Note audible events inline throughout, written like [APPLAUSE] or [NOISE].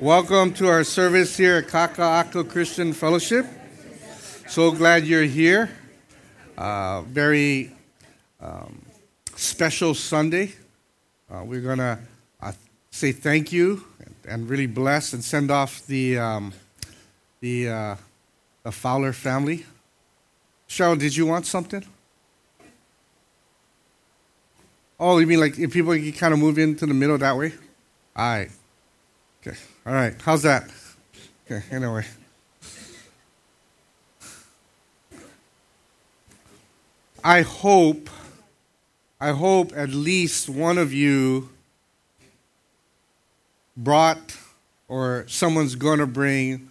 Welcome to our service here at Kaka'ako Christian Fellowship. So glad you're here. Uh, very um, special Sunday. Uh, we're going to uh, say thank you and really bless and send off the, um, the, uh, the Fowler family. Cheryl, did you want something? Oh, you mean like if people can kind of move into the middle that way? All right. All right. How's that? Okay. Anyway. I hope, I hope at least one of you brought or someone's going to bring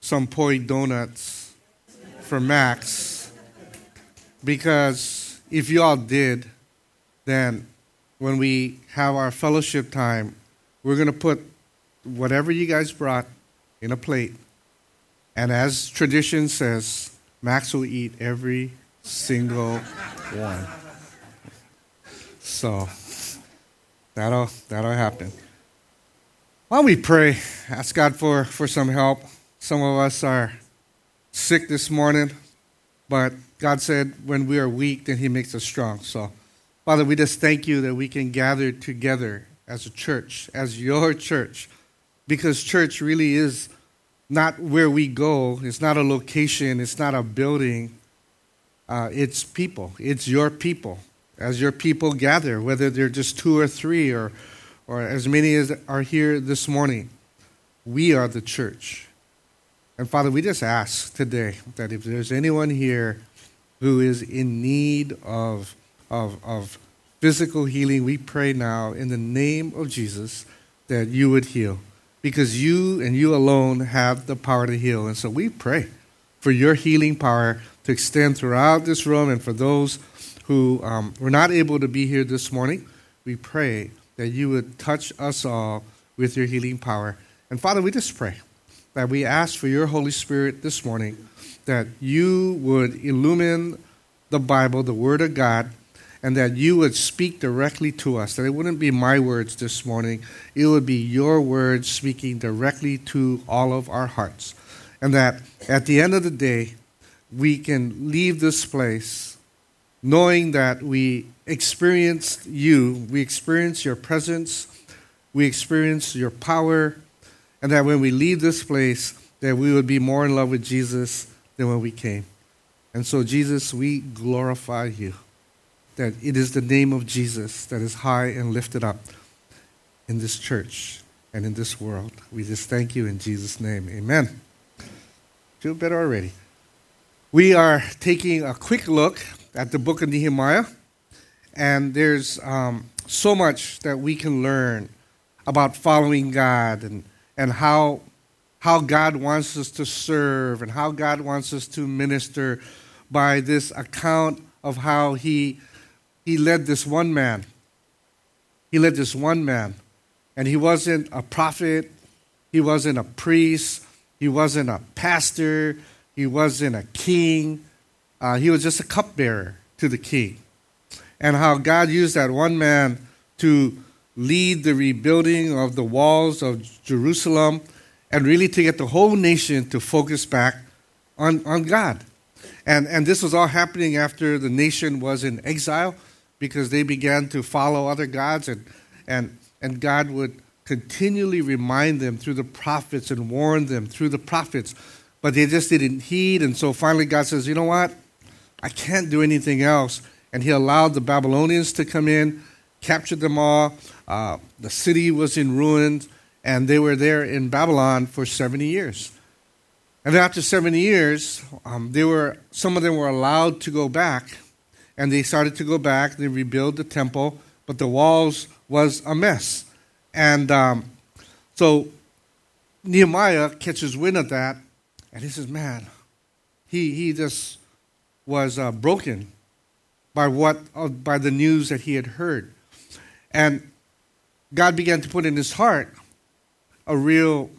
some poi donuts for Max because if you all did, then when we have our fellowship time, we're going to put whatever you guys brought in a plate. And as tradition says, Max will eat every single one. So that'll that'll happen. Why don't we pray? Ask God for, for some help. Some of us are sick this morning, but God said when we are weak, then He makes us strong. So, Father, we just thank you that we can gather together as a church, as your church because church really is not where we go, it's not a location, it's not a building. Uh, it's people, it's your people. As your people gather, whether they're just two or three or, or as many as are here this morning, we are the church. And Father, we just ask today that if there's anyone here who is in need of, of, of physical healing, we pray now in the name of Jesus that you would heal because you and you alone have the power to heal. And so we pray for your healing power to extend throughout this room and for those who um, were not able to be here this morning. We pray that you would touch us all with your healing power. And Father, we just pray that we ask for your Holy Spirit this morning that you would illumine the Bible, the Word of God, and that you would speak directly to us. That it wouldn't be my words this morning, it would be your words speaking directly to all of our hearts. And that at the end of the day, we can leave this place knowing that we experienced you, we experienced your presence, we experienced your power, and that when we leave this place, that we would be more in love with Jesus than when we came. And so, Jesus, we glorify you that it is the name of Jesus that is high and lifted up in this church and in this world. We just thank you in Jesus' name. Amen. Feel better already. We are taking a quick look at the book of Nehemiah, and there's um, so much that we can learn about following God and, and how, how God wants us to serve and how God wants us to minister by this account of how He he led this one man. He led this one man. And he wasn't a prophet, he wasn't a priest, he wasn't a pastor, he wasn't a king. Uh, he was just a cupbearer to the king. And how God used that one man to lead the rebuilding of the walls of Jerusalem and really to get the whole nation to focus back on, on God. And, and this was all happening after the nation was in exile because they began to follow other gods, and, and, and God would continually remind them through the prophets and warn them through the prophets, but they just didn't heed. And so finally, God says, You know what? I can't do anything else. And He allowed the Babylonians to come in, captured them all. Uh, the city was in ruins, and they were there in Babylon for 70 years. And after 70 years, um, they were, some of them were allowed to go back, and they started to go back. They rebuild the temple, but the walls was a mess. And um, so Nehemiah catches wind of that, and he says, "Man, he he just was uh, broken by what uh, by the news that he had heard, and God began to put in his heart a real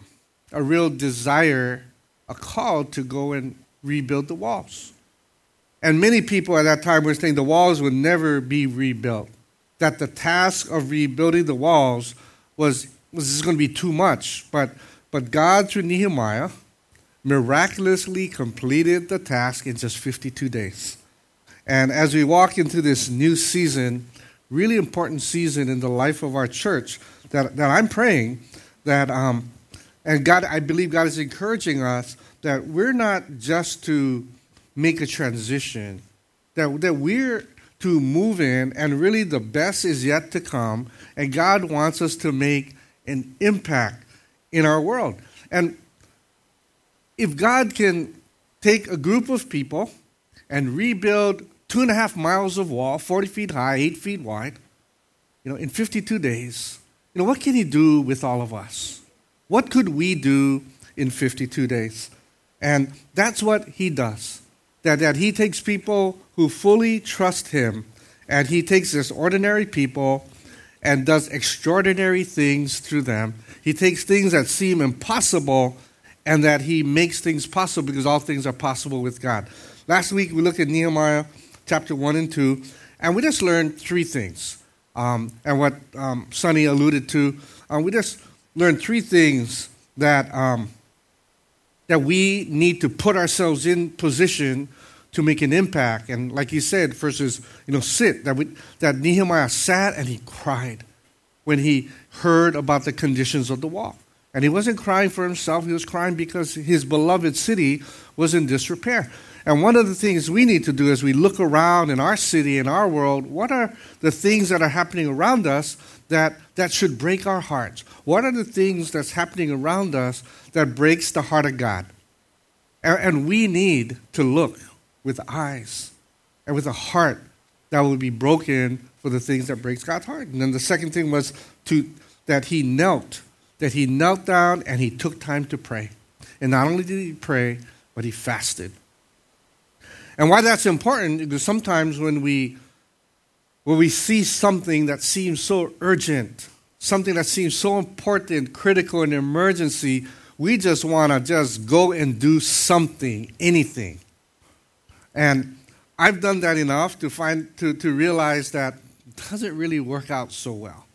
a real desire, a call to go and rebuild the walls." And many people at that time were saying the walls would never be rebuilt, that the task of rebuilding the walls was this is going to be too much, but, but God, through Nehemiah, miraculously completed the task in just 52 days. And as we walk into this new season, really important season in the life of our church, that, that I'm praying that, um, and God, I believe God is encouraging us that we're not just to make a transition, that, that we're to move in, and really the best is yet to come, and God wants us to make an impact in our world. And if God can take a group of people and rebuild two and a half miles of wall, 40 feet high, 8 feet wide, you know, in 52 days, you know, what can He do with all of us? What could we do in 52 days? And that's what He does. That, that He takes people who fully trust Him, and He takes this ordinary people and does extraordinary things through them. He takes things that seem impossible and that he makes things possible because all things are possible with God. Last week we looked at Nehemiah chapter 1 and 2, and we just learned three things. Um, and what um, Sonny alluded to, um, we just learned three things that, um, that we need to put ourselves in position to make an impact. And like he said, is, you know, sit, that, we, that Nehemiah sat and he cried when he heard about the conditions of the wall. And he wasn't crying for himself, he was crying because his beloved city was in disrepair. And one of the things we need to do as we look around in our city, in our world, what are the things that are happening around us that, that should break our hearts? What are the things that's happening around us that breaks the heart of God? And, and we need to look with eyes and with a heart that will be broken for the things that breaks God's heart. And then the second thing was to that he knelt that he knelt down and he took time to pray. And not only did he pray, but he fasted. And why that's important because sometimes when we when we see something that seems so urgent, something that seems so important, critical, and emergency, we just want to just go and do something, anything. And I've done that enough to find to, to realize that doesn't really work out so well.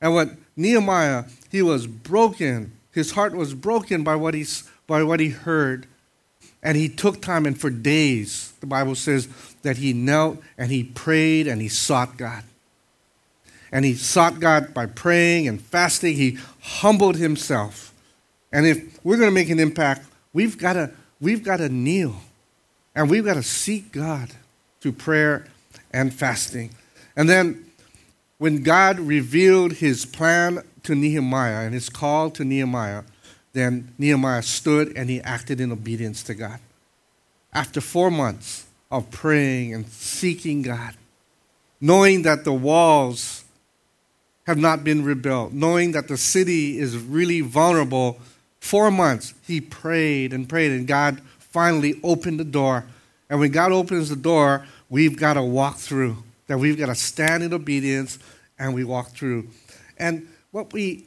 And what Nehemiah, he was broken. His heart was broken by what, he, by what he heard. And he took time, and for days, the Bible says that he knelt and he prayed and he sought God. And he sought God by praying and fasting. He humbled himself. And if we're going to make an impact, we've got to, we've got to kneel and we've got to seek God through prayer and fasting. And then when God revealed his plan to Nehemiah and his call to Nehemiah, then Nehemiah stood and he acted in obedience to God. After four months of praying and seeking God, knowing that the walls have not been rebuilt, knowing that the city is really vulnerable, four months he prayed and prayed, and God finally opened the door. And when God opens the door, we've got to walk through that we've got to stand in obedience and we walk through. And what we,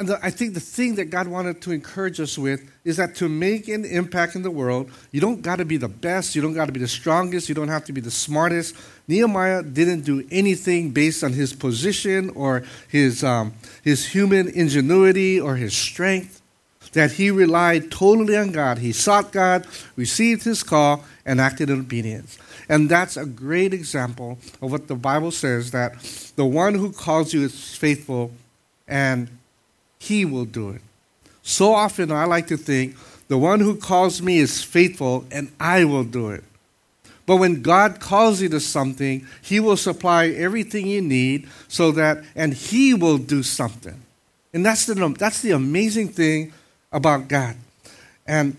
and the, I think the thing that God wanted to encourage us with is that to make an impact in the world, you don't got to be the best, you don't got to be the strongest, you don't have to be the smartest. Nehemiah didn't do anything based on his position or his, um, his human ingenuity or his strength that he relied totally on God. He sought God, received his call, and acted in obedience. And that's a great example of what the Bible says that the one who calls you is faithful and he will do it. So often I like to think the one who calls me is faithful and I will do it. But when God calls you to something, He will supply everything you need so that, and He will do something. And that's the, that's the amazing thing about God. And,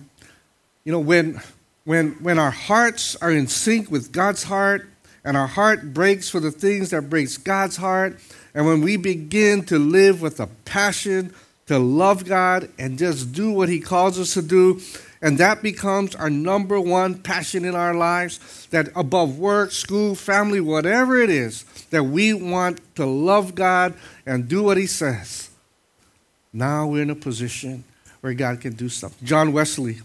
you know, when, when, when our hearts are in sync with God's heart, and our heart breaks for the things that breaks God's heart, and when we begin to live with a passion to love God and just do what He calls us to do, and that becomes our number one passion in our lives, that above work, school, family, whatever it is, that we want to love God and do what He says. Now we're in a position where God can do something. John Wesley,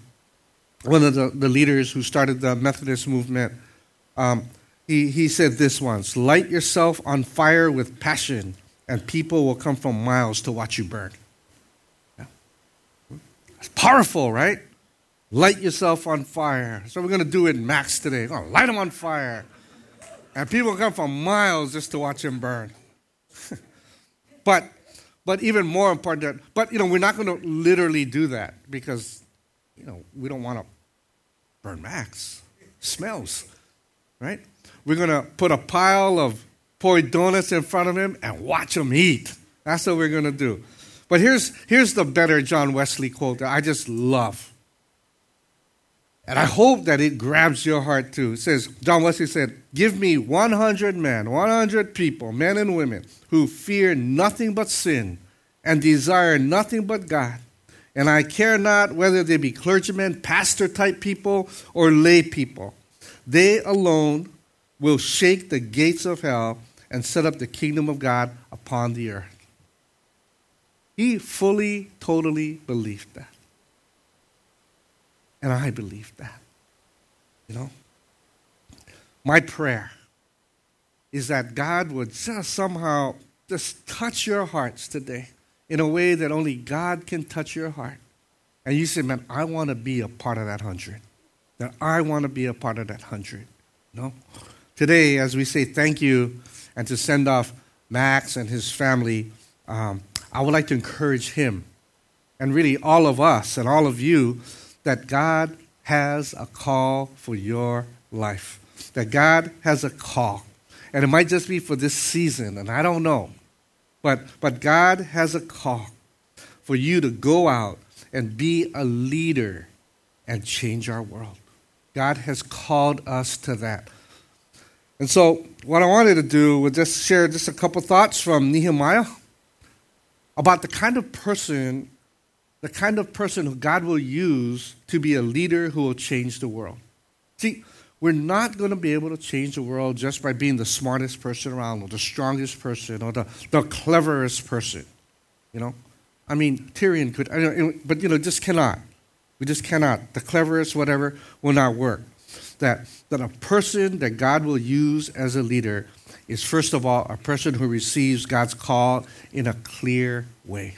one of the, the leaders who started the Methodist movement, um, he, he said this once Light yourself on fire with passion and people will come from miles to watch you burn. Yeah. It's powerful, right? Light yourself on fire. So we're going to do it Max today. We're going to light him on fire. And people come from miles just to watch him burn. [LAUGHS] but but even more important, but you know, we're not going to literally do that because you know we don't want to burn Max. Smells, right? We're going to put a pile of poi donuts in front of him and watch him eat. That's what we're going to do. But here's, here's the better John Wesley quote that I just love. And I hope that it grabs your heart too. It says, John Wesley said, Give me 100 men, 100 people, men and women, who fear nothing but sin and desire nothing but God. And I care not whether they be clergymen, pastor type people, or lay people. They alone will shake the gates of hell and set up the kingdom of God upon the earth. He fully, totally believed that. And I believe that. You know? My prayer is that God would just somehow just touch your hearts today in a way that only God can touch your heart. And you say, man, I want to be a part of that hundred. That I want to be a part of that hundred. No? Today, as we say thank you and to send off Max and his family, um, I would like to encourage him and really all of us and all of you that God has a call for your life. That God has a call. And it might just be for this season, and I don't know. But, but God has a call for you to go out and be a leader and change our world. God has called us to that. And so, what I wanted to do was just share just a couple thoughts from Nehemiah about the kind of person, the kind of person who God will use to be a leader who will change the world. See, we're not going to be able to change the world just by being the smartest person around, or the strongest person, or the, the cleverest person. You know, I mean, Tyrion could, but you know, just cannot. We just cannot. The cleverest, whatever, will not work that, that a person that God will use as a leader is, first of all, a person who receives God's call in a clear way.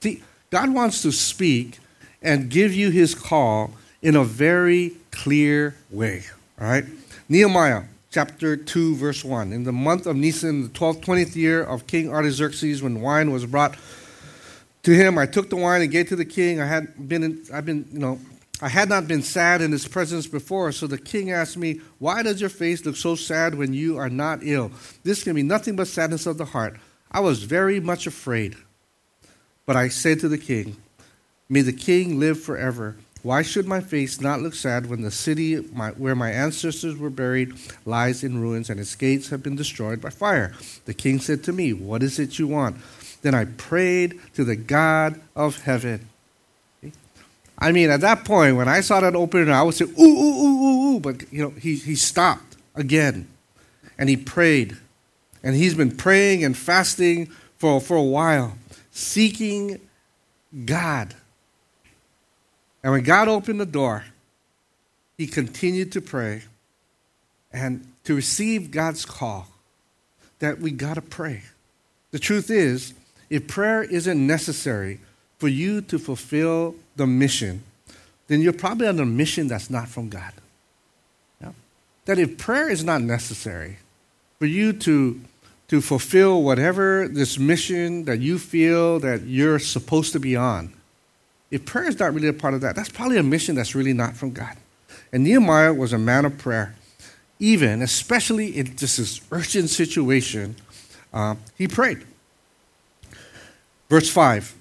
See, God wants to speak and give you his call in a very clear way. All right? Nehemiah chapter 2, verse 1. In the month of Nisan, the 12th, 20th year of King Artaxerxes, when wine was brought to him, I took the wine and gave it to the king. I had been, in, I've been, you know, I had not been sad in his presence before, so the king asked me, Why does your face look so sad when you are not ill? This can be nothing but sadness of the heart. I was very much afraid. But I said to the king, May the king live forever. Why should my face not look sad when the city my, where my ancestors were buried lies in ruins and its gates have been destroyed by fire? The king said to me, What is it you want? Then I prayed to the God of heaven. I mean, at that point, when I saw that opening, I would say, ooh, ooh, ooh, ooh, ooh. But, you know, he, he stopped again and he prayed. And he's been praying and fasting for, for a while, seeking God. And when God opened the door, he continued to pray and to receive God's call that we got to pray. The truth is, if prayer isn't necessary for you to fulfill the mission, then you're probably on a mission that's not from God. Yeah? That if prayer is not necessary for you to, to fulfill whatever this mission that you feel that you're supposed to be on, if prayer is not really a part of that, that's probably a mission that's really not from God. And Nehemiah was a man of prayer. Even, especially in just this urgent situation, uh, he prayed. Verse 5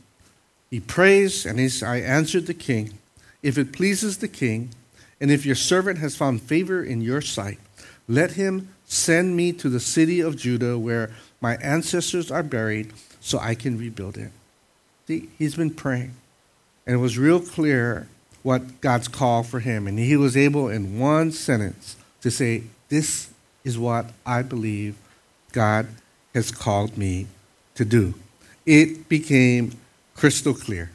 he prays, and he I answered the king, If it pleases the king, and if your servant has found favor in your sight, let him send me to the city of Judah where my ancestors are buried, so I can rebuild it. See, he's been praying. And it was real clear what God's call for him. And he was able, in one sentence, to say, This is what I believe God has called me to do. It became crystal clear.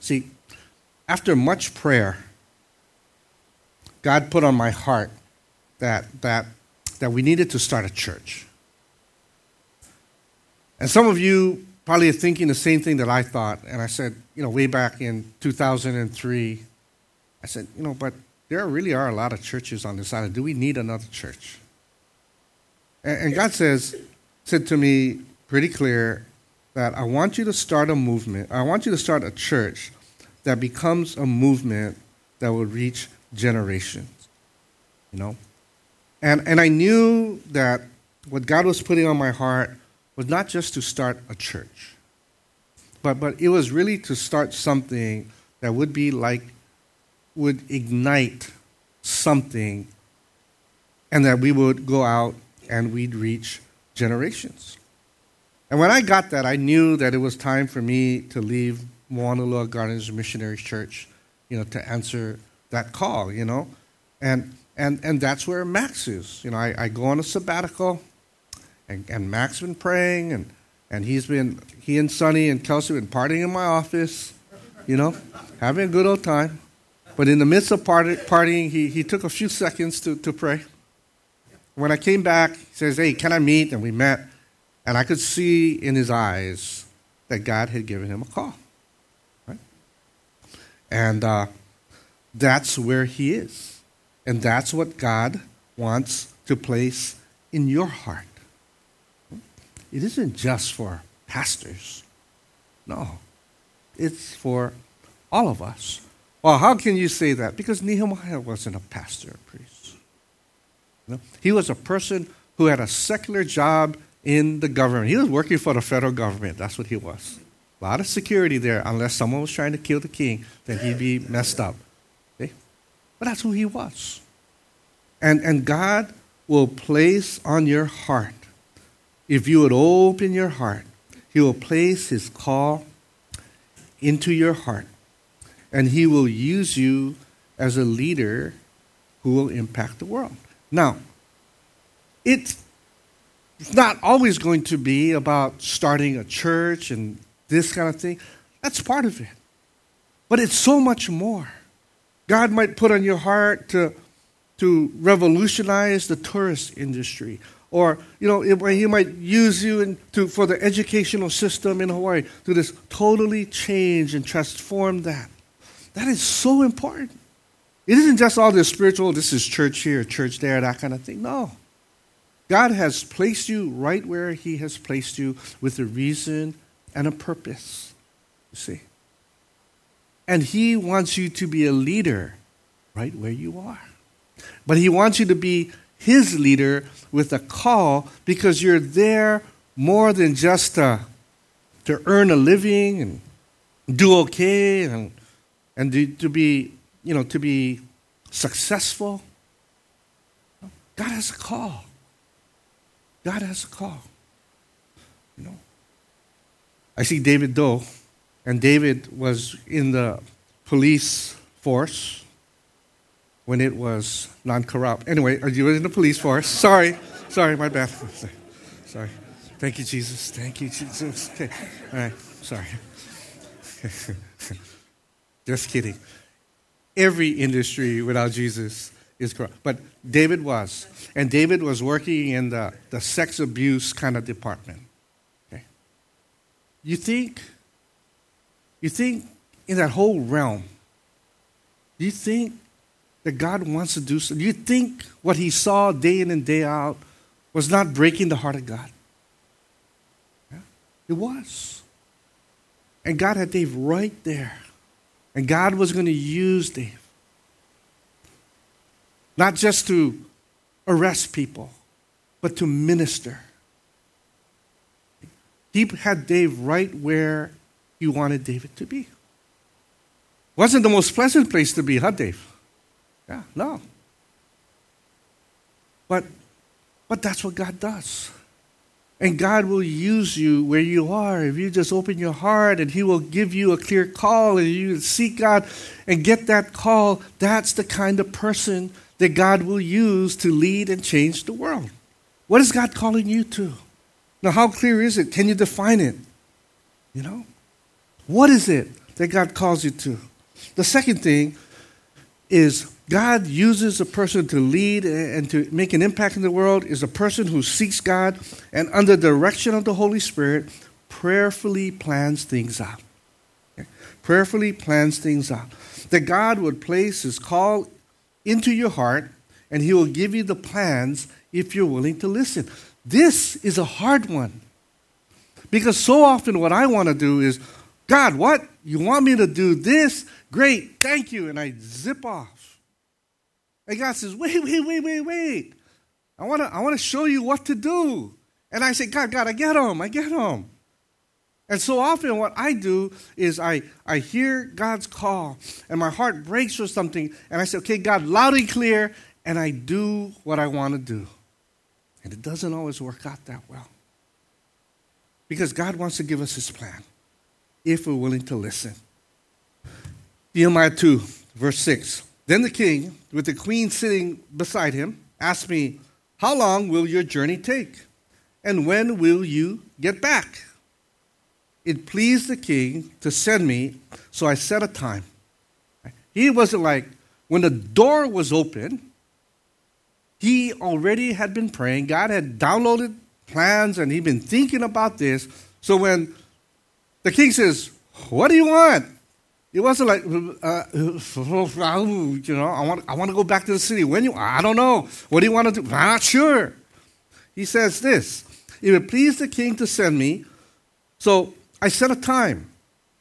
See, after much prayer, God put on my heart that, that, that we needed to start a church. And some of you probably are thinking the same thing that I thought. And I said, you know, way back in 2003, I said, you know, but there really are a lot of churches on this island. Do we need another church? And, and God says, said to me pretty clear that I want you to start a movement. I want you to start a church that becomes a movement that will reach generations. You know? And, and I knew that what God was putting on my heart was not just to start a church, but, but it was really to start something that would be like, would ignite something, and that we would go out and we'd reach generations. And when I got that, I knew that it was time for me to leave Moanalua Gardens Missionary Church, you know, to answer that call, you know. And and and that's where Max is. You know, I, I go on a sabbatical and, and Max been praying, and, and he's been, he and Sonny and Kelsey have been partying in my office, you know, having a good old time. But in the midst of party, partying, he, he took a few seconds to, to pray. When I came back, he says, Hey, can I meet? And we met. And I could see in his eyes that God had given him a call. Right? And uh, that's where he is. And that's what God wants to place in your heart it isn't just for pastors. No, it's for all of us. Well, how can you say that? Because Nehemiah wasn't a pastor or priest. He was a person who had a secular job in the government. He was working for the federal government. That's what he was. A lot of security there. Unless someone was trying to kill the king, then he'd be messed up. Okay? But that's who he was. And, and God will place on your heart if you would open your heart, He will place His call into your heart, and He will use you as a leader who will impact the world. Now, it's not always going to be about starting a church and this kind of thing. That's part of it. But it's so much more. God might put on your heart to, to revolutionize the tourist industry or you know he might use you in, to, for the educational system in hawaii to just totally change and transform that that is so important it isn't just all this spiritual this is church here church there that kind of thing no god has placed you right where he has placed you with a reason and a purpose you see and he wants you to be a leader right where you are but he wants you to be his leader with a call because you're there more than just to, to earn a living and do okay and, and to, to be, you know, to be successful. God has a call. God has a call. You know. I see David Doe, and David was in the police force when it was non corrupt. Anyway, uh, you were in the police force. Sorry. Sorry, my bad. [LAUGHS] Sorry. Thank you, Jesus. Thank you, Jesus. Okay. [LAUGHS] All right. Sorry. [LAUGHS] Just kidding. Every industry without Jesus is corrupt. But David was. And David was working in the, the sex abuse kind of department. Okay. You think, you think in that whole realm, you think that God wants to do so? Do you think what he saw day in and day out was not breaking the heart of God? Yeah, it was. And God had Dave right there. And God was going to use Dave. Not just to arrest people, but to minister. He had Dave right where he wanted David to be. Wasn't the most pleasant place to be, huh, Dave? Yeah, no. But but that's what God does. And God will use you where you are if you just open your heart and He will give you a clear call and you seek God and get that call. That's the kind of person that God will use to lead and change the world. What is God calling you to? Now, how clear is it? Can you define it? You know? What is it that God calls you to? The second thing is God uses a person to lead and to make an impact in the world is a person who seeks God and under the direction of the Holy Spirit prayerfully plans things out. Okay? Prayerfully plans things out. That God would place his call into your heart and he will give you the plans if you're willing to listen. This is a hard one. Because so often what I want to do is, God, what? You want me to do this? Great, thank you. And I zip off. And God says, wait, wait, wait, wait, wait. I want to I want to show you what to do. And I say, God, God, I get them. I get them. And so often, what I do is I, I hear God's call, and my heart breaks for something, and I say, Okay, God, loud and clear, and I do what I want to do. And it doesn't always work out that well. Because God wants to give us His plan if we're willing to listen. Nehemiah 2, verse 6. Then the king, with the queen sitting beside him, asked me, How long will your journey take? And when will you get back? It pleased the king to send me, so I set a time. He wasn't like, when the door was open, he already had been praying. God had downloaded plans and he'd been thinking about this. So when the king says, What do you want? It wasn't like, uh, you know, I want, I want to go back to the city. When you, I don't know. What do you want to do? I'm not sure. He says this If it pleased the king to send me, so I set a time.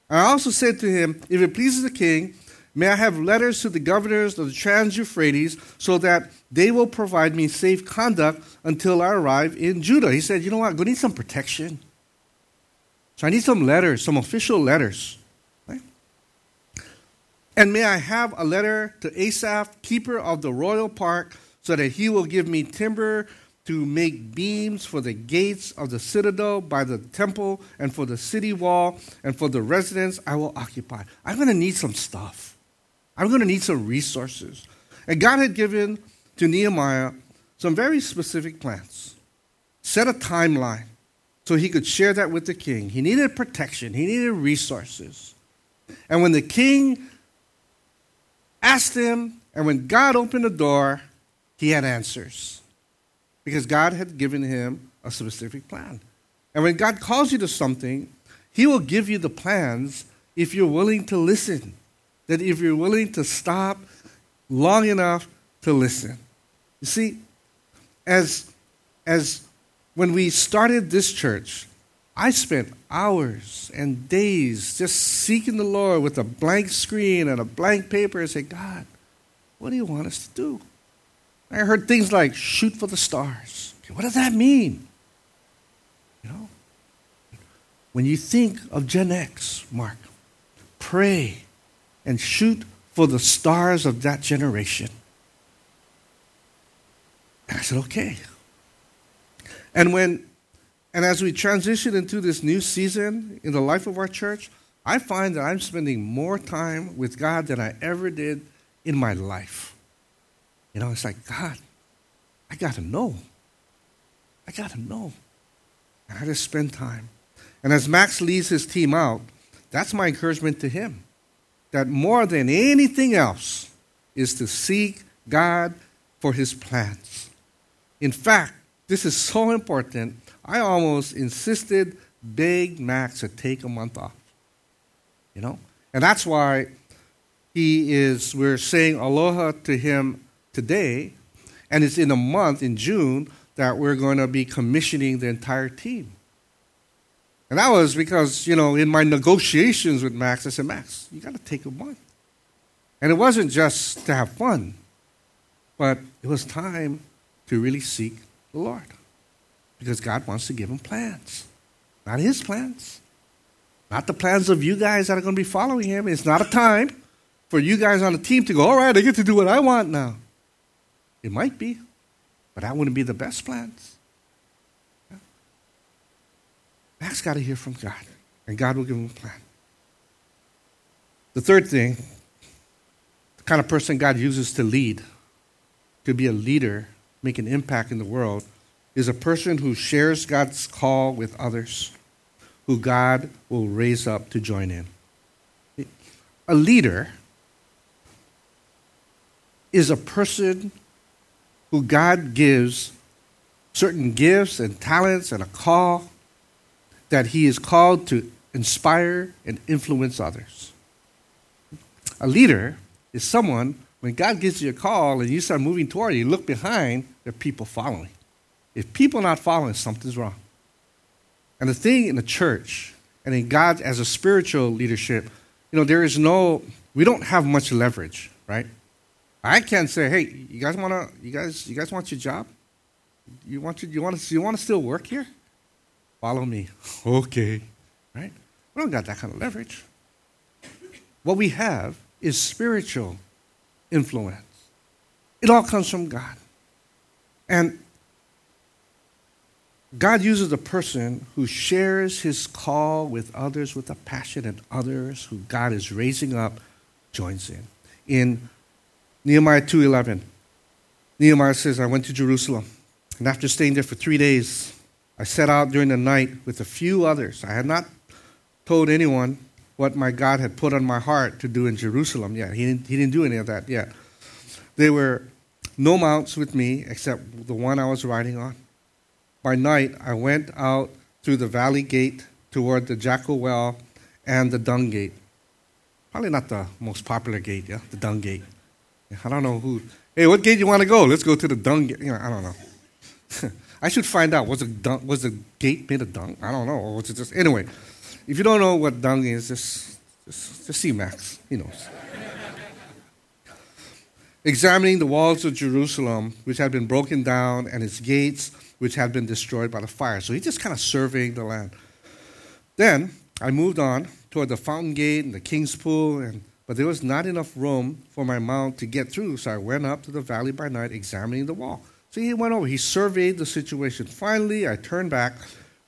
I also said to him, If it pleases the king, may I have letters to the governors of the Trans Euphrates so that they will provide me safe conduct until I arrive in Judah. He said, You know what? I'm going to need some protection. So I need some letters, some official letters. And may I have a letter to Asaph, keeper of the royal park, so that he will give me timber to make beams for the gates of the citadel by the temple and for the city wall and for the residence I will occupy. I'm going to need some stuff. I'm going to need some resources. And God had given to Nehemiah some very specific plans, set a timeline so he could share that with the king. He needed protection, he needed resources. And when the king asked him, and when God opened the door, he had answers. Because God had given him a specific plan. And when God calls you to something, he will give you the plans if you're willing to listen. That if you're willing to stop long enough to listen. You see, as, as when we started this church, I spent hours and days just seeking the Lord with a blank screen and a blank paper and say, God, what do you want us to do? I heard things like shoot for the stars. What does that mean? You know? When you think of Gen X, Mark, pray and shoot for the stars of that generation. And I said, okay. And when and as we transition into this new season in the life of our church, I find that I'm spending more time with God than I ever did in my life. You know, it's like, God, I got to know. I got to know. And I just spend time. And as Max leads his team out, that's my encouragement to him. That more than anything else is to seek God for his plans. In fact, this is so important I almost insisted, begged Max to take a month off. You know? And that's why he is, we're saying aloha to him today, and it's in a month, in June, that we're going to be commissioning the entire team. And that was because, you know, in my negotiations with Max, I said, Max, you got to take a month. And it wasn't just to have fun, but it was time to really seek the Lord. Because God wants to give him plans. Not his plans. Not the plans of you guys that are going to be following him. It's not a time for you guys on the team to go, all right, I get to do what I want now. It might be, but that wouldn't be the best plans. Yeah. Max got to hear from God, and God will give him a plan. The third thing, the kind of person God uses to lead, to be a leader, make an impact in the world, is a person who shares God's call with others, who God will raise up to join in. A leader is a person who God gives certain gifts and talents and a call that he is called to inspire and influence others. A leader is someone, when God gives you a call and you start moving toward it, you look behind, there are people following. If people are not following, something's wrong. And the thing in the church and in God as a spiritual leadership, you know, there is no, we don't have much leverage, right? I can't say, hey, you guys want to, you guys, you guys want your job? You want to, you want to, you want to still work here? Follow me. [LAUGHS] Okay, right? We don't got that kind of leverage. What we have is spiritual influence. It all comes from God. And God uses a person who shares his call with others with a passion, and others who God is raising up joins in. In Nehemiah 2:11, Nehemiah says, "I went to Jerusalem, and after staying there for three days, I set out during the night with a few others. I had not told anyone what my God had put on my heart to do in Jerusalem yet. He didn't, he didn't do any of that yet. There were no mounts with me except the one I was riding on. By night, I went out through the valley gate toward the jackal well and the dung gate. Probably not the most popular gate, yeah, the dung gate. I don't know who. Hey, what gate you want to go? Let's go to the dung gate. You know, I don't know. [LAUGHS] I should find out. Was, it dung, was the gate made of dung? I don't know. Or was it just. Anyway, if you don't know what dung is, just, just, just see Max. He knows. Examining the walls of Jerusalem, which had been broken down, and its gates, which had been destroyed by the fire. So he's just kind of surveying the land. Then I moved on toward the fountain gate and the king's pool, and, but there was not enough room for my mount to get through, so I went up to the valley by night, examining the wall. So he went over, he surveyed the situation. Finally, I turned back,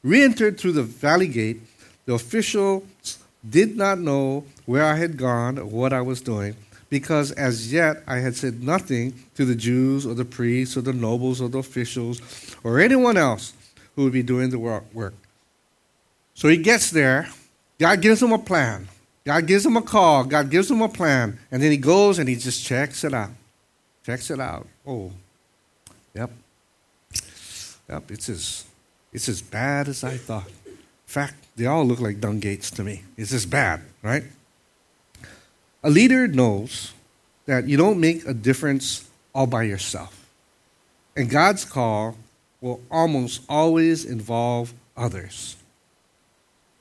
re entered through the valley gate. The officials did not know where I had gone or what I was doing, because as yet I had said nothing to the Jews or the priests or the nobles or the officials or anyone else who would be doing the work. So he gets there. God gives him a plan. God gives him a call. God gives him a plan. And then he goes and he just checks it out. Checks it out. Oh, Yep. Yep, it's as, it's as bad as I thought. In fact, they all look like dung gates to me. It's as bad, right? A leader knows that you don't make a difference all by yourself. And God's call will almost always involve others.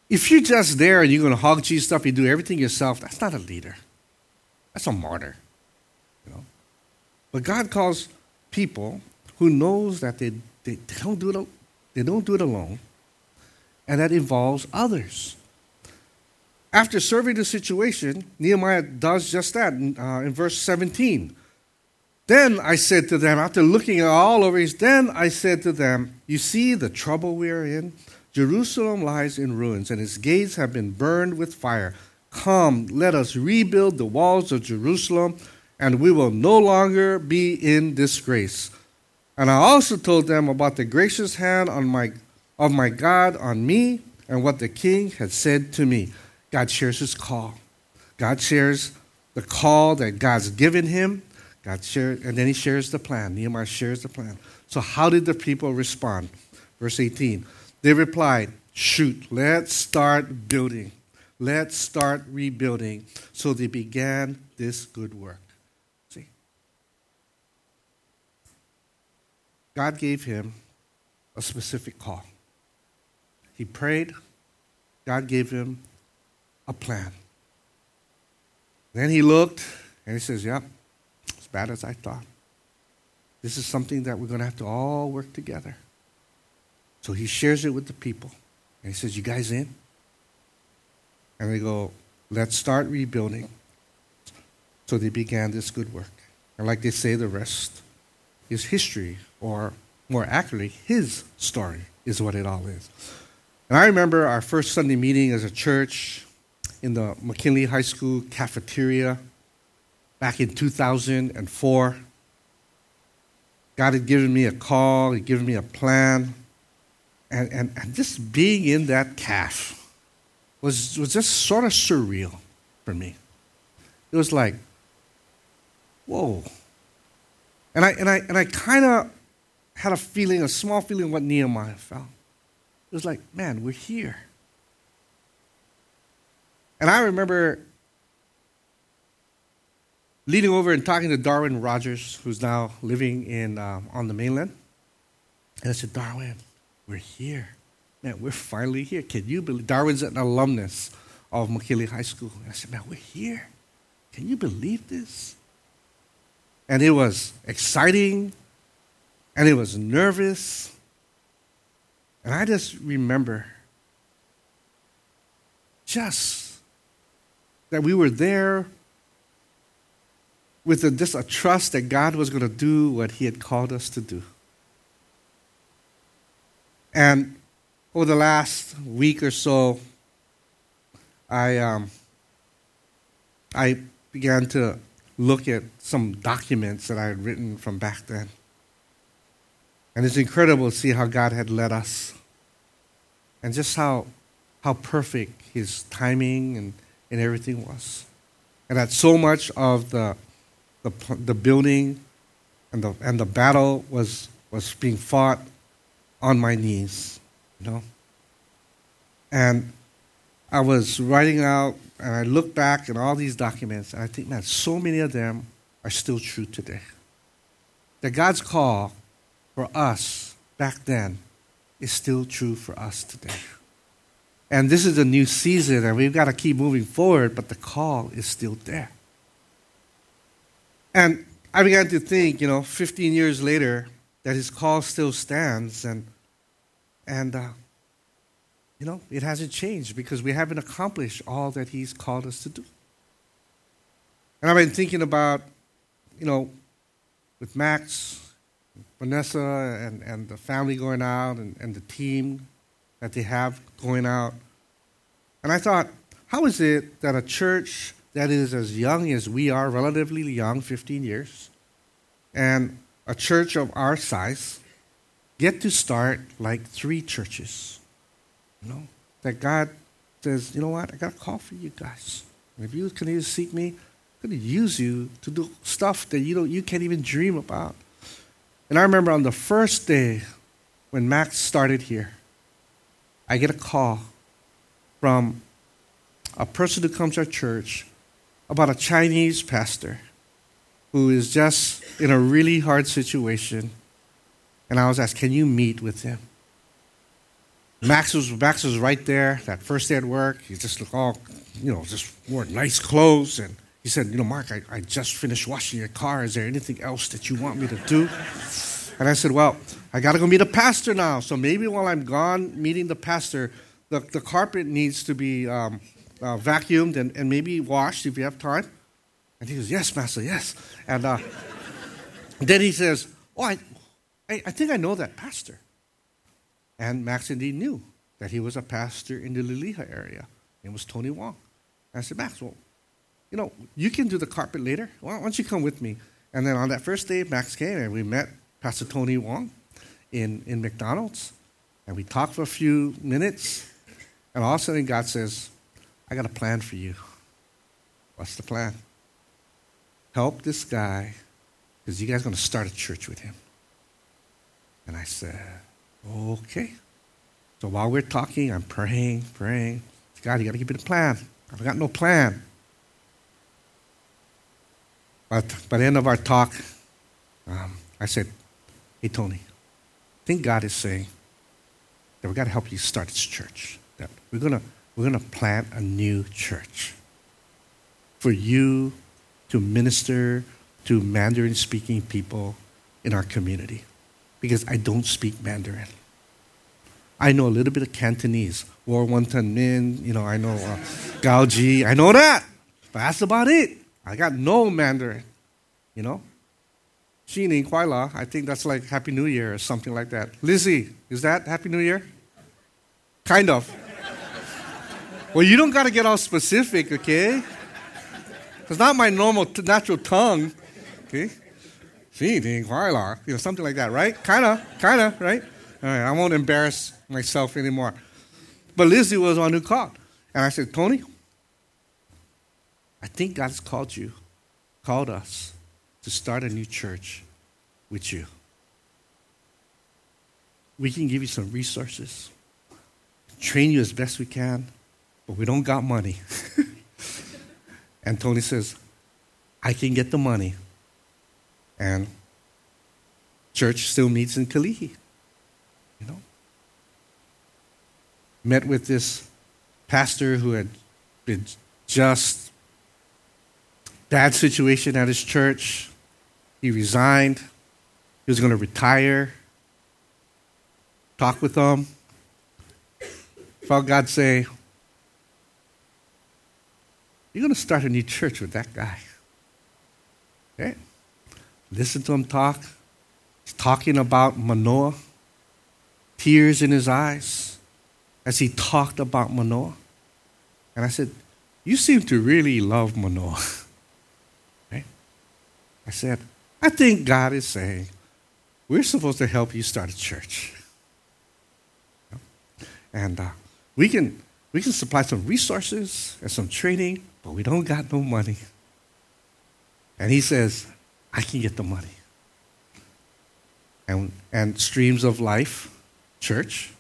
If you're just there and you're going to hog cheese stuff, you do everything yourself, that's not a leader. That's a martyr. You know? But God calls people who knows that they, they, they, don't do it, they don't do it alone, and that involves others. After surveying the situation, Nehemiah does just that in, uh, in verse 17. Then I said to them, after looking all over, then I said to them, You see the trouble we are in? Jerusalem lies in ruins, and its gates have been burned with fire. Come, let us rebuild the walls of Jerusalem, and we will no longer be in disgrace. And I also told them about the gracious hand on my, of my God on me and what the king had said to me. God shares his call. God shares the call that God's given him. God shares, and then he shares the plan. Nehemiah shares the plan. So, how did the people respond? Verse 18. They replied, Shoot, let's start building. Let's start rebuilding. So they began this good work. See? God gave him a specific call. He prayed, God gave him a plan. Then he looked and he says, Yep, as bad as I thought. This is something that we're going to have to all work together. So he shares it with the people. And he says, You guys in? And they go, Let's start rebuilding. So they began this good work. And like they say, the rest is history or more accurately, his story is what it all is. And I remember our first Sunday meeting as a church in the McKinley High School cafeteria back in 2004. God had given me a call, He'd given me a plan. And, and, and just being in that calf was, was just sort of surreal for me. It was like, whoa, And I, and I, and I kind of had a feeling, a small feeling of what Nehemiah felt. It was like, man, we're here. And I remember leading over and talking to Darwin Rogers, who's now living in, um, on the mainland. And I said, Darwin, we're here. Man, we're finally here. Can you believe? Darwin's an alumnus of McKinley High School. And I said, man, we're here. Can you believe this? And it was exciting, and it was nervous. And I just remember just that we were there with a, just a trust that God was going to do what He had called us to do. And over the last week or so, I um, I began to look at some documents that I had written from back then, and it's incredible to see how God had led us, and just how how perfect His timing and, and everything was, and that so much of the the, the building and the, and the battle was, was being fought on my knees, you know. And I was writing out, and I look back at all these documents, and I think, man, so many of them are still true today. That God's call for us back then is still true for us today. And this is a new season, and we've got to keep moving forward, but the call is still there. And I began to think, you know, 15 years later, that his call still stands, and and uh, you know, it hasn't changed because we haven't accomplished all that he's called us to do. And I've been thinking about, you know, with Max, Vanessa, and, and the family going out, and, and the team that they have going out. And I thought, how is it that a church that is as young as we are, relatively young, 15 years, and a church of our size get to start like three churches. You know, that God says, you know what, I got a call for you guys. And if you continue to seek me, I'm going to use you to do stuff that you don't, you can't even dream about. And I remember on the first day when Max started here, I get a call from a person who comes to our church about a Chinese pastor who is just in a really hard situation. And I was asked, Can you meet with him? Max was, Max was right there that first day at work. He just looked all, you know, just wore nice clothes. And he said, You know, Mark, I, I just finished washing your car. Is there anything else that you want me to do? And I said, Well, I got to go meet a pastor now. So maybe while I'm gone meeting the pastor, the, the carpet needs to be um, uh, vacuumed and, and maybe washed if you have time? And he goes, Yes, Master, yes. And uh, then he says, Oh, I, I, I think I know that pastor. And Max indeed knew that he was a pastor in the Liliha area. It was Tony Wong. And I said, Max, well, you know, you can do the carpet later. Why don't you come with me? And then on that first day, Max came and we met Pastor Tony Wong in, in McDonald's. And we talked for a few minutes. And all of a sudden, God says, I got a plan for you. What's the plan? Help this guy because you guys are going to start a church with him. And I said, okay. So while we're talking, I'm praying, praying. God, you got to give me the plan. I've got no plan. But by the end of our talk, um, I said, hey, Tony, I think God is saying that we've got to help you start this church. That we're going to we're going to plant a new church for you to minister to Mandarin speaking people in our community because I don't speak Mandarin. I know a little bit of Cantonese, War Wonton Min, you know, I know uh, Gao Ji, I know that, but that's about it. I got no Mandarin, you know. Xin Kuai La, I think that's like Happy New Year or something like that. Lizzie, is that Happy New Year? Kind of. Well, you don't got to get all specific, okay? It's not my normal, t- natural tongue, okay? You know, something like that, right? Kind of, kind of, right? All right, I won't embarrass myself anymore. But Lizzie was on who called. And I said, Tony, I think God's called you, called us to start a new church with you. We can give you some resources, train you as best we can, but we don't got money. [LAUGHS] and Tony says, I can get the money. And church still meets in Kalihi. You know? Met with this pastor who had been just bad situation at his church. He resigned. He was going to retire. Talk with them. Felt God say, You're going to start a new church with that guy. Okay? Listen to him talk. He's talking about Manoa, tears in his eyes as he talked about Manoa. And I said, You seem to really love Manoa. [LAUGHS] okay? I said, I think God is saying, We're supposed to help you start a church. [LAUGHS] And uh, we, can, we can supply some resources and some training, but we don't got no money. And he says, I can get the money. And, and Streams of Life Church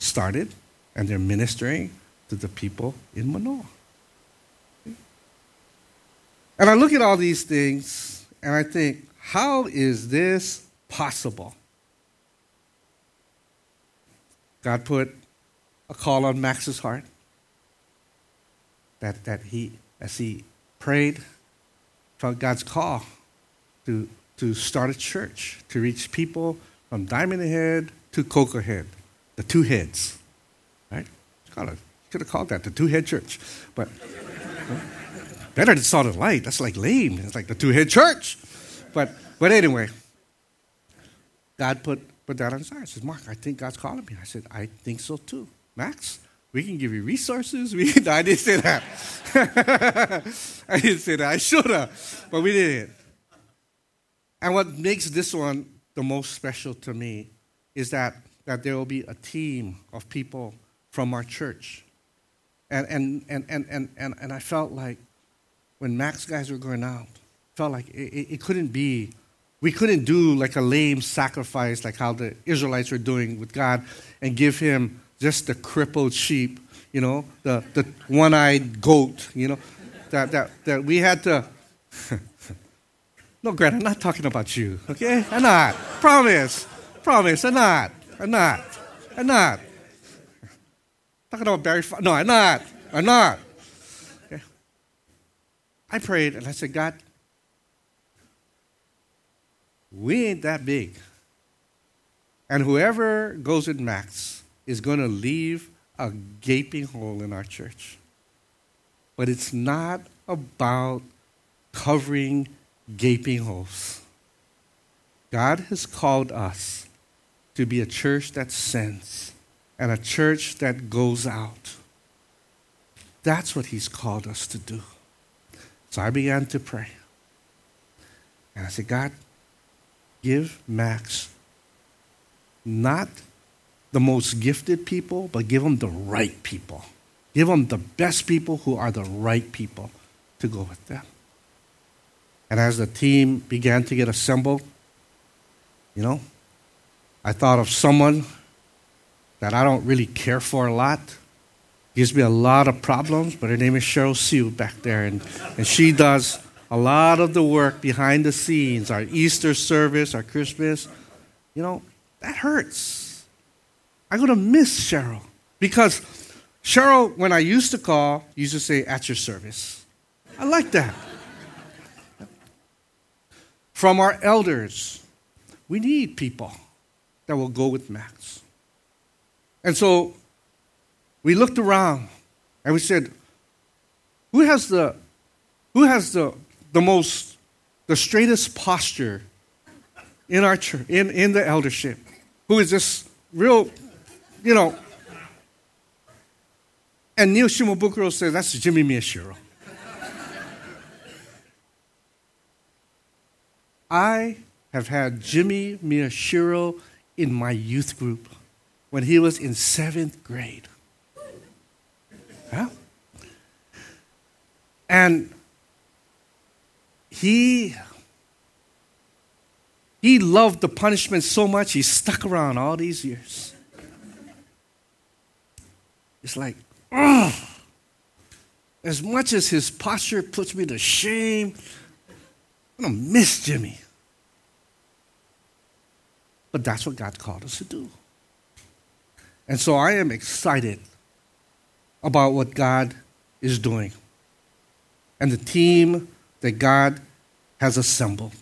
started, and they're ministering to the people in Manoa. And I look at all these things, and I think, how is this possible? God put a call on Max's heart that, that he, as he prayed, felt God's call to, to start a church, to reach people from Diamond Head to Koko Head, the two heads. Right? Could have called that the two head church. But better than Salt and Light. That's like lame. It's like the two head church. But, but anyway, God put, put that on his. He says, Mark, I think God's calling me. I said, I think so too. Max, we can give you resources. [LAUGHS] We, no, I didn't say that. [LAUGHS] I didn't say that. I should have, but we didn't. And what makes this one the most special to me is that, that there will be a team of people from our church. And, and, and, and, and, and, and I felt like when Max guys were going out, felt like it, it couldn't be, we couldn't do like a lame sacrifice like how the Israelites were doing with God and give him just the crippled sheep, you know, the, the one eyed goat, you know, that, that, that we had to. [LAUGHS] no, Grant, I'm not talking about you, okay? I'm not. Promise. Promise, I'm not. I'm not. I'm not. I'm Talking about Barry. no, I'm not. I'm not. Okay. I prayed and I said, God, we ain't that big. And whoever goes in Max, is going to leave a gaping hole in our church. But it's not about covering gaping holes. God has called us to be a church that sends and a church that goes out. That's what He's called us to do. So I began to pray. And I said, God, give Max not the most gifted people, but give them the right people. Give them the best people who are the right people to go with them. And as the team began to get assembled, you know, I thought of someone that I don't really care for a lot. Gives me a lot of problems, but her name is Cheryl Sue back there. And, and she does a lot of the work behind the scenes, our Easter service, our Christmas. You know, that hurts I'm going to miss Cheryl because Cheryl, when I used to call, used to say, at your service. I like that. From our elders, we need people that will go with Max. And so we looked around and we said, who has the, who has the, the most, the straightest posture in our church, in, in the eldership? Who is this real you know. And Neil Shimabukuro says, that's Jimmy Miyashiro. I have had Jimmy Miyashiro in my youth group when he was in seventh grade. And he He loved the punishment so much, he stuck around all these years. It's like, ugh. As much as his posture puts me to shame, I'm going to miss Jimmy. But that's what God called us to do. And so I am excited about what God is doing and the team that God has assembled.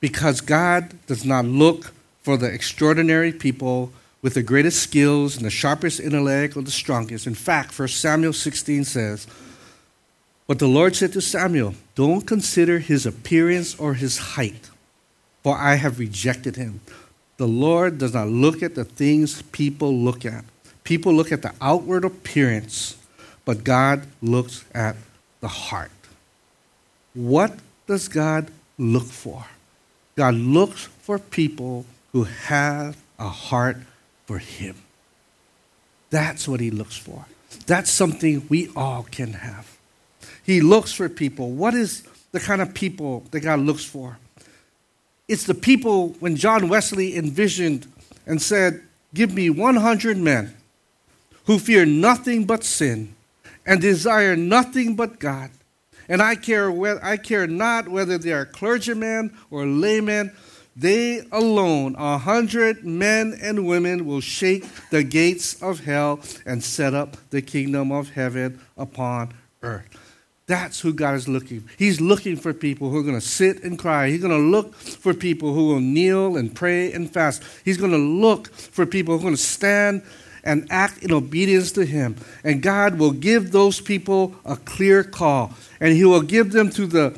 Because God does not look for the extraordinary people with the greatest skills and the sharpest intellect or the strongest. In fact, 1 Samuel 16 says, But the Lord said to Samuel, Don't consider his appearance or his height, for I have rejected him. The Lord does not look at the things people look at. People look at the outward appearance, but God looks at the heart. What does God look for? God looks for people who have a heart for Him. That's what He looks for. That's something we all can have. He looks for people. What is the kind of people that God looks for? It's the people when John Wesley envisioned and said, Give me 100 men who fear nothing but sin and desire nothing but God. And I care, I care not whether they are clergymen or laymen. They alone, a hundred men and women, will shake the gates of hell and set up the kingdom of heaven upon earth. That's who God is looking. He's looking for people who are going to sit and cry. He's going to look for people who will kneel and pray and fast. He's going to look for people who are going to stand and act in obedience to Him. And God will give those people a clear call, and He will give them to the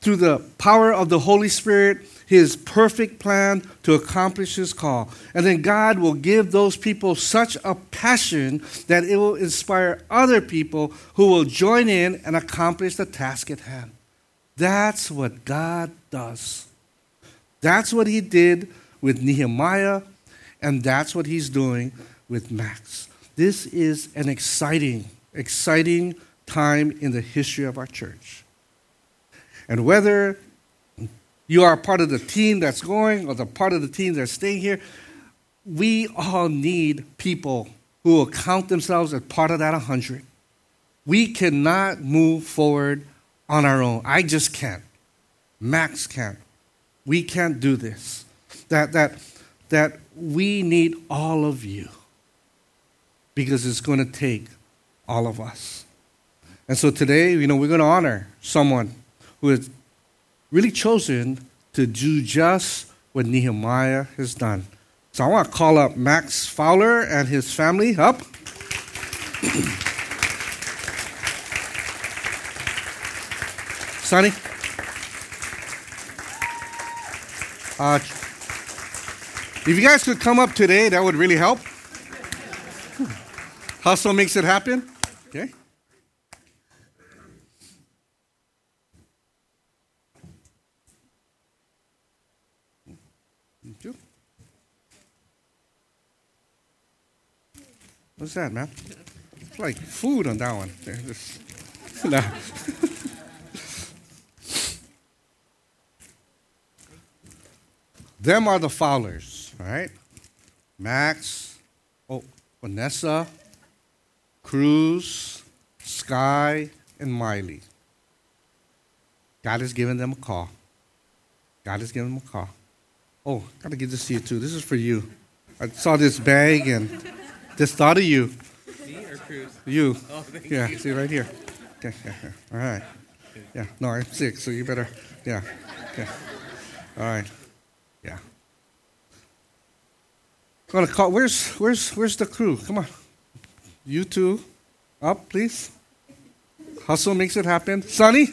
through the power of the Holy Spirit his perfect plan to accomplish his call. And then God will give those people such a passion that it will inspire other people who will join in and accomplish the task at hand. That's what God does. That's what he did with Nehemiah, and that's what he's doing with Max. This is an exciting, exciting time in the history of our church. And whether you are part of the team that's going or the part of the team that's staying here. We all need people who will count themselves as part of that 100. We cannot move forward on our own. I just can't. Max can't. We can't do this. That, that, that we need all of you because it's going to take all of us. And so today, you know, we're going to honor someone who is really chosen to do just what Nehemiah has done. So I want to call up Max Fowler and his family up. [COUGHS] Sonny? Uh, if you guys could come up today, that would really help. [LAUGHS] Hustle makes it happen. Okay. What's that, man? It's like food on that one. Them are the Fowlers, right? Max, oh, Vanessa, Cruz, Sky, and Miley. God has given them a call. God has given them a call. Oh, gotta give this to you too. This is for you. I saw this bag and just thought of you. Me or Cruz? You. Oh, thank yeah, you. see right here. Okay, yeah, yeah. All right. Yeah, no, I'm sick, so you better, yeah. Okay. All right. Yeah. Gonna call. Where's where's where's the crew? Come on. You two, up, please. Hustle makes it happen. Sonny,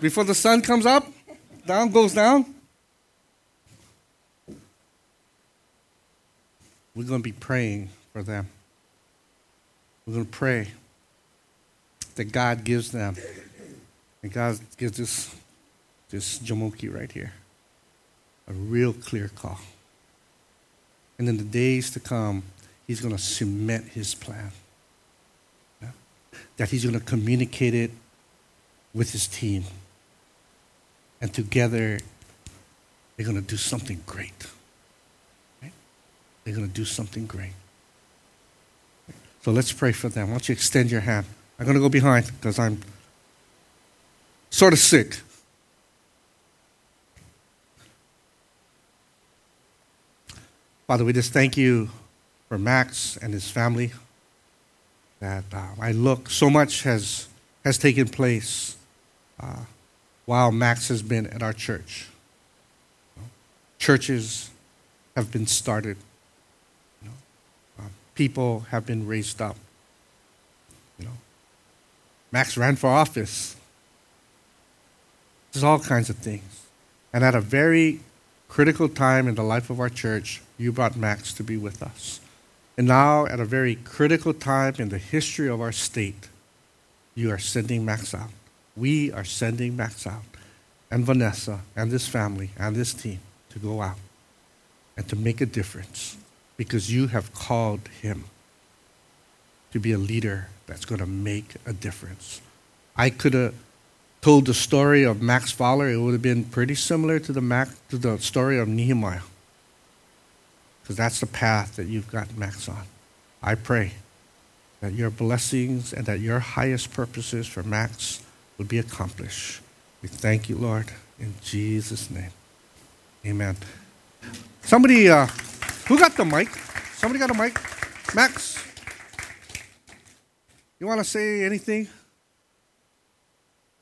before the sun comes up, down goes down. We're going to be praying for them. We're going to pray that God gives them, and God gives this, this Jamoki right here a real clear call. And in the days to come, He's going to cement His plan. Yeah? That He's going to communicate it with His team. And together, they're going to do something great. Right? They're going to do something great. So let's pray for them. Why don't you extend your hand? I'm going to go behind because I'm sort of sick. Father, we just thank you for Max and his family. That uh, I look, so much has, has taken place uh, while Max has been at our church. Churches have been started, people have been raised up. You know, Max ran for office. There's all kinds of things. And at a very critical time in the life of our church, you brought Max to be with us. And now, at a very critical time in the history of our state, you are sending Max out. We are sending Max out, and Vanessa, and this family, and this team to go out and to make a difference because you have called him to be a leader that's going to make a difference. I could have told the story of Max Fowler, it would have been pretty similar to the, Mac, to the story of Nehemiah. Because that's the path that you've got Max on. I pray that your blessings and that your highest purposes for Max would be accomplished. We thank you, Lord, in Jesus' name. Amen. Somebody, uh, who got the mic? Somebody got a mic? Max, you want to say anything?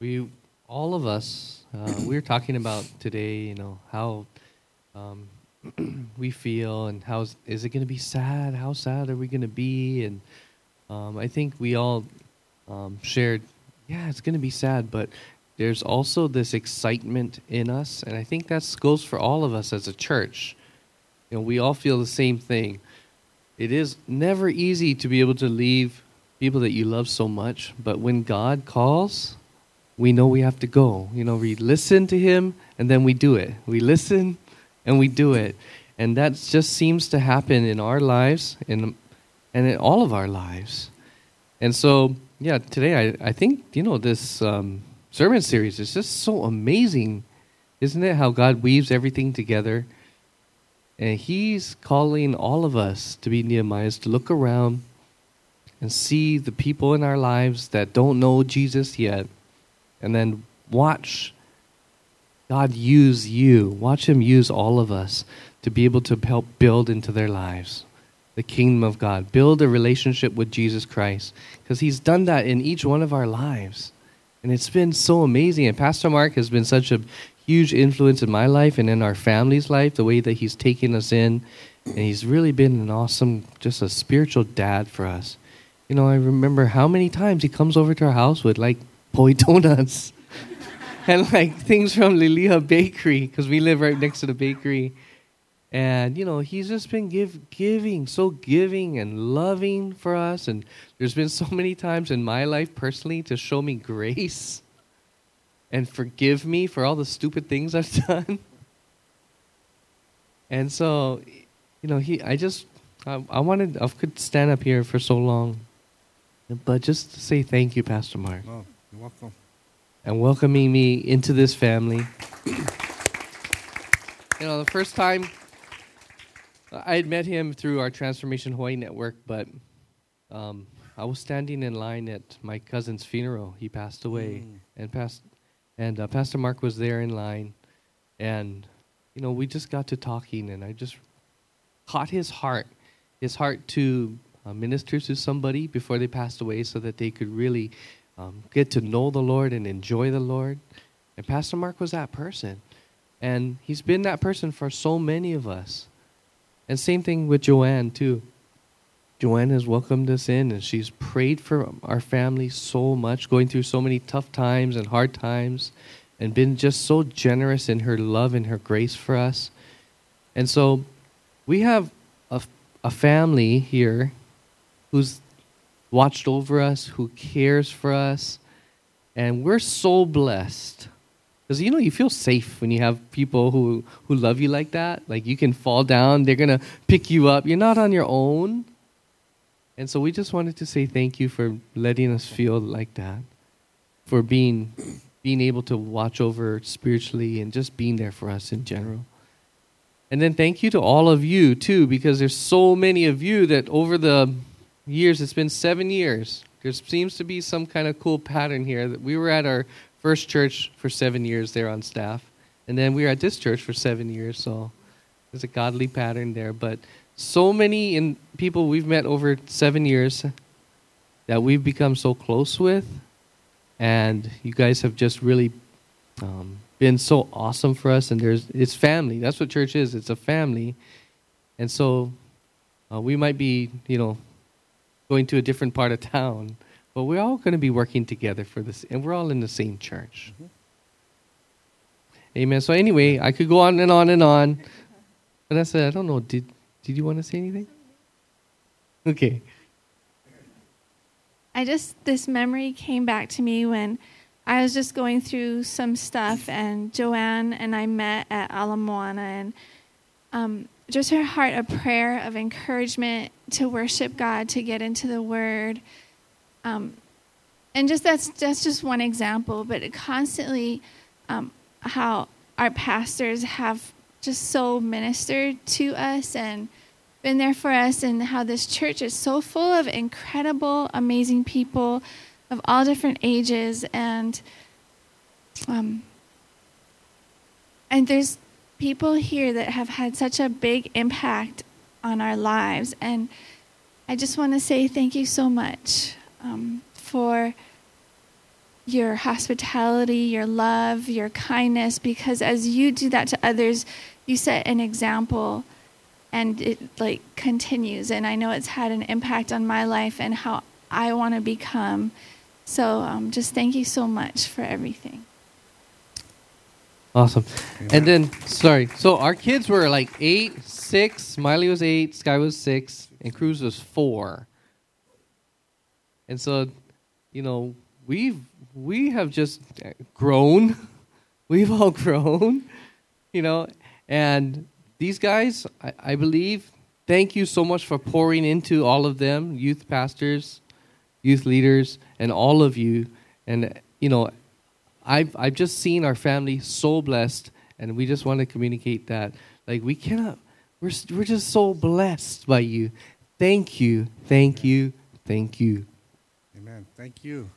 We, all of us, uh, we're talking about today, you know, how um, [CLEARS THROAT] we feel and how is it going to be sad? How sad are we going to be? And um, I think we all um, shared, yeah, it's going to be sad, but there's also this excitement in us, and I think that goes for all of us as a church. You know, we all feel the same thing. It is never easy to be able to leave people that you love so much, but when God calls, we know we have to go. You know, we listen to Him and then we do it. We listen and we do it. And that just seems to happen in our lives and, and in all of our lives. And so, yeah, today I, I think, you know, this um, sermon series is just so amazing, isn't it? How God weaves everything together. And He's calling all of us to be Nehemiahs, to look around and see the people in our lives that don't know Jesus yet and then watch God use you. Watch Him use all of us to be able to help build into their lives the kingdom of God, build a relationship with Jesus Christ, because He's done that in each one of our lives. And it's been so amazing. And Pastor Mark has been such a huge influence in my life and in our family's life, the way that he's taken us in. And he's really been an awesome, just a spiritual dad for us. You know, I remember how many times he comes over to our house with like poi [LAUGHS] donuts [LAUGHS] and like things from Liliha Bakery because we live right next to the bakery. And you know, he's just been give, giving, so giving and loving for us. And there's been so many times in my life personally to show me [LAUGHS] grace and forgive me for all the stupid things I've [LAUGHS] done. And so, you know, he I just I, I wanted I could stand up here for so long. But just to say thank you, Pastor Mark. Oh, you're welcome. And welcoming me into this family. you know, the first time I had met him through our Transformation Hawaii network, but um, I was standing in line at my cousin's funeral. He passed away, mm. and past, and uh, Pastor Mark was there in line, and you know we just got to talking, and I just caught his heart, his heart to uh, minister to somebody before they passed away, so that they could really um, get to know the Lord and enjoy the Lord. And Pastor Mark was that person, and he's been that person for so many of us. And same thing with Joanne, too. Joanne has welcomed us in and she's prayed for our family so much, going through so many tough times and hard times, and been just so generous in her love and her grace for us. And so we have a, a family here who's watched over us, who cares for us, and we're so blessed because you know you feel safe when you have people who who love you like that. Like you can fall down, they're gonna pick you up. You're not on your own. And so we just wanted to say thank you for letting us feel like that, for being being able to watch over spiritually and just being there for us in general. And then thank you to all of you too, because there's so many of you that over the years, it's been seven years. There seems to be some kind of cool pattern here. That we were at our first church for seven years there on staff, and then we were at this church for seven years. So there's a godly pattern there. But so many in people we've met over seven years that we've become so close with, and you guys have just really um, been so awesome for us. And there's it's family. That's what church is. It's a family, and so uh, we might be, you know, going to a different part of town, but we're all going to be working together for this, and we're all in the same church. Mm-hmm. Amen. So anyway, I could go on and on and on, but I said, I don't know. Did did you want to say anything? Okay. I just, this memory came back to me when I was just going through some stuff, and Joanne and I met at Ala Moana, and um, just her heart of prayer, of encouragement to worship God, to get into the Word. Um, and just that's, that's just one example, but constantly um, how our pastors have just so ministered to us and been there for us, and how this church is so full of incredible, amazing people of all different ages, and um, and there's people here that have had such a big impact on our lives, and I just want to say thank you so much um, for your hospitality, your love, your kindness, because as you do that to others, you set an example and it like continues and i know it's had an impact on my life and how i want to become. So um, just thank you so much for everything. Awesome. And then sorry so our kids were like eight six smiley was eight sky was six and cruz was four. And so you know we've we have just grown. [LAUGHS] We've all [LAUGHS] grown you know and these guys, I, I believe, thank you so much for pouring into all of them, youth pastors, youth leaders, and all of you. And, you know, I've, I've just seen our family so blessed, and we just want to communicate that. Like, we cannot, we're, we're just so blessed by you. Thank you, thank you, thank you. Amen. Thank you.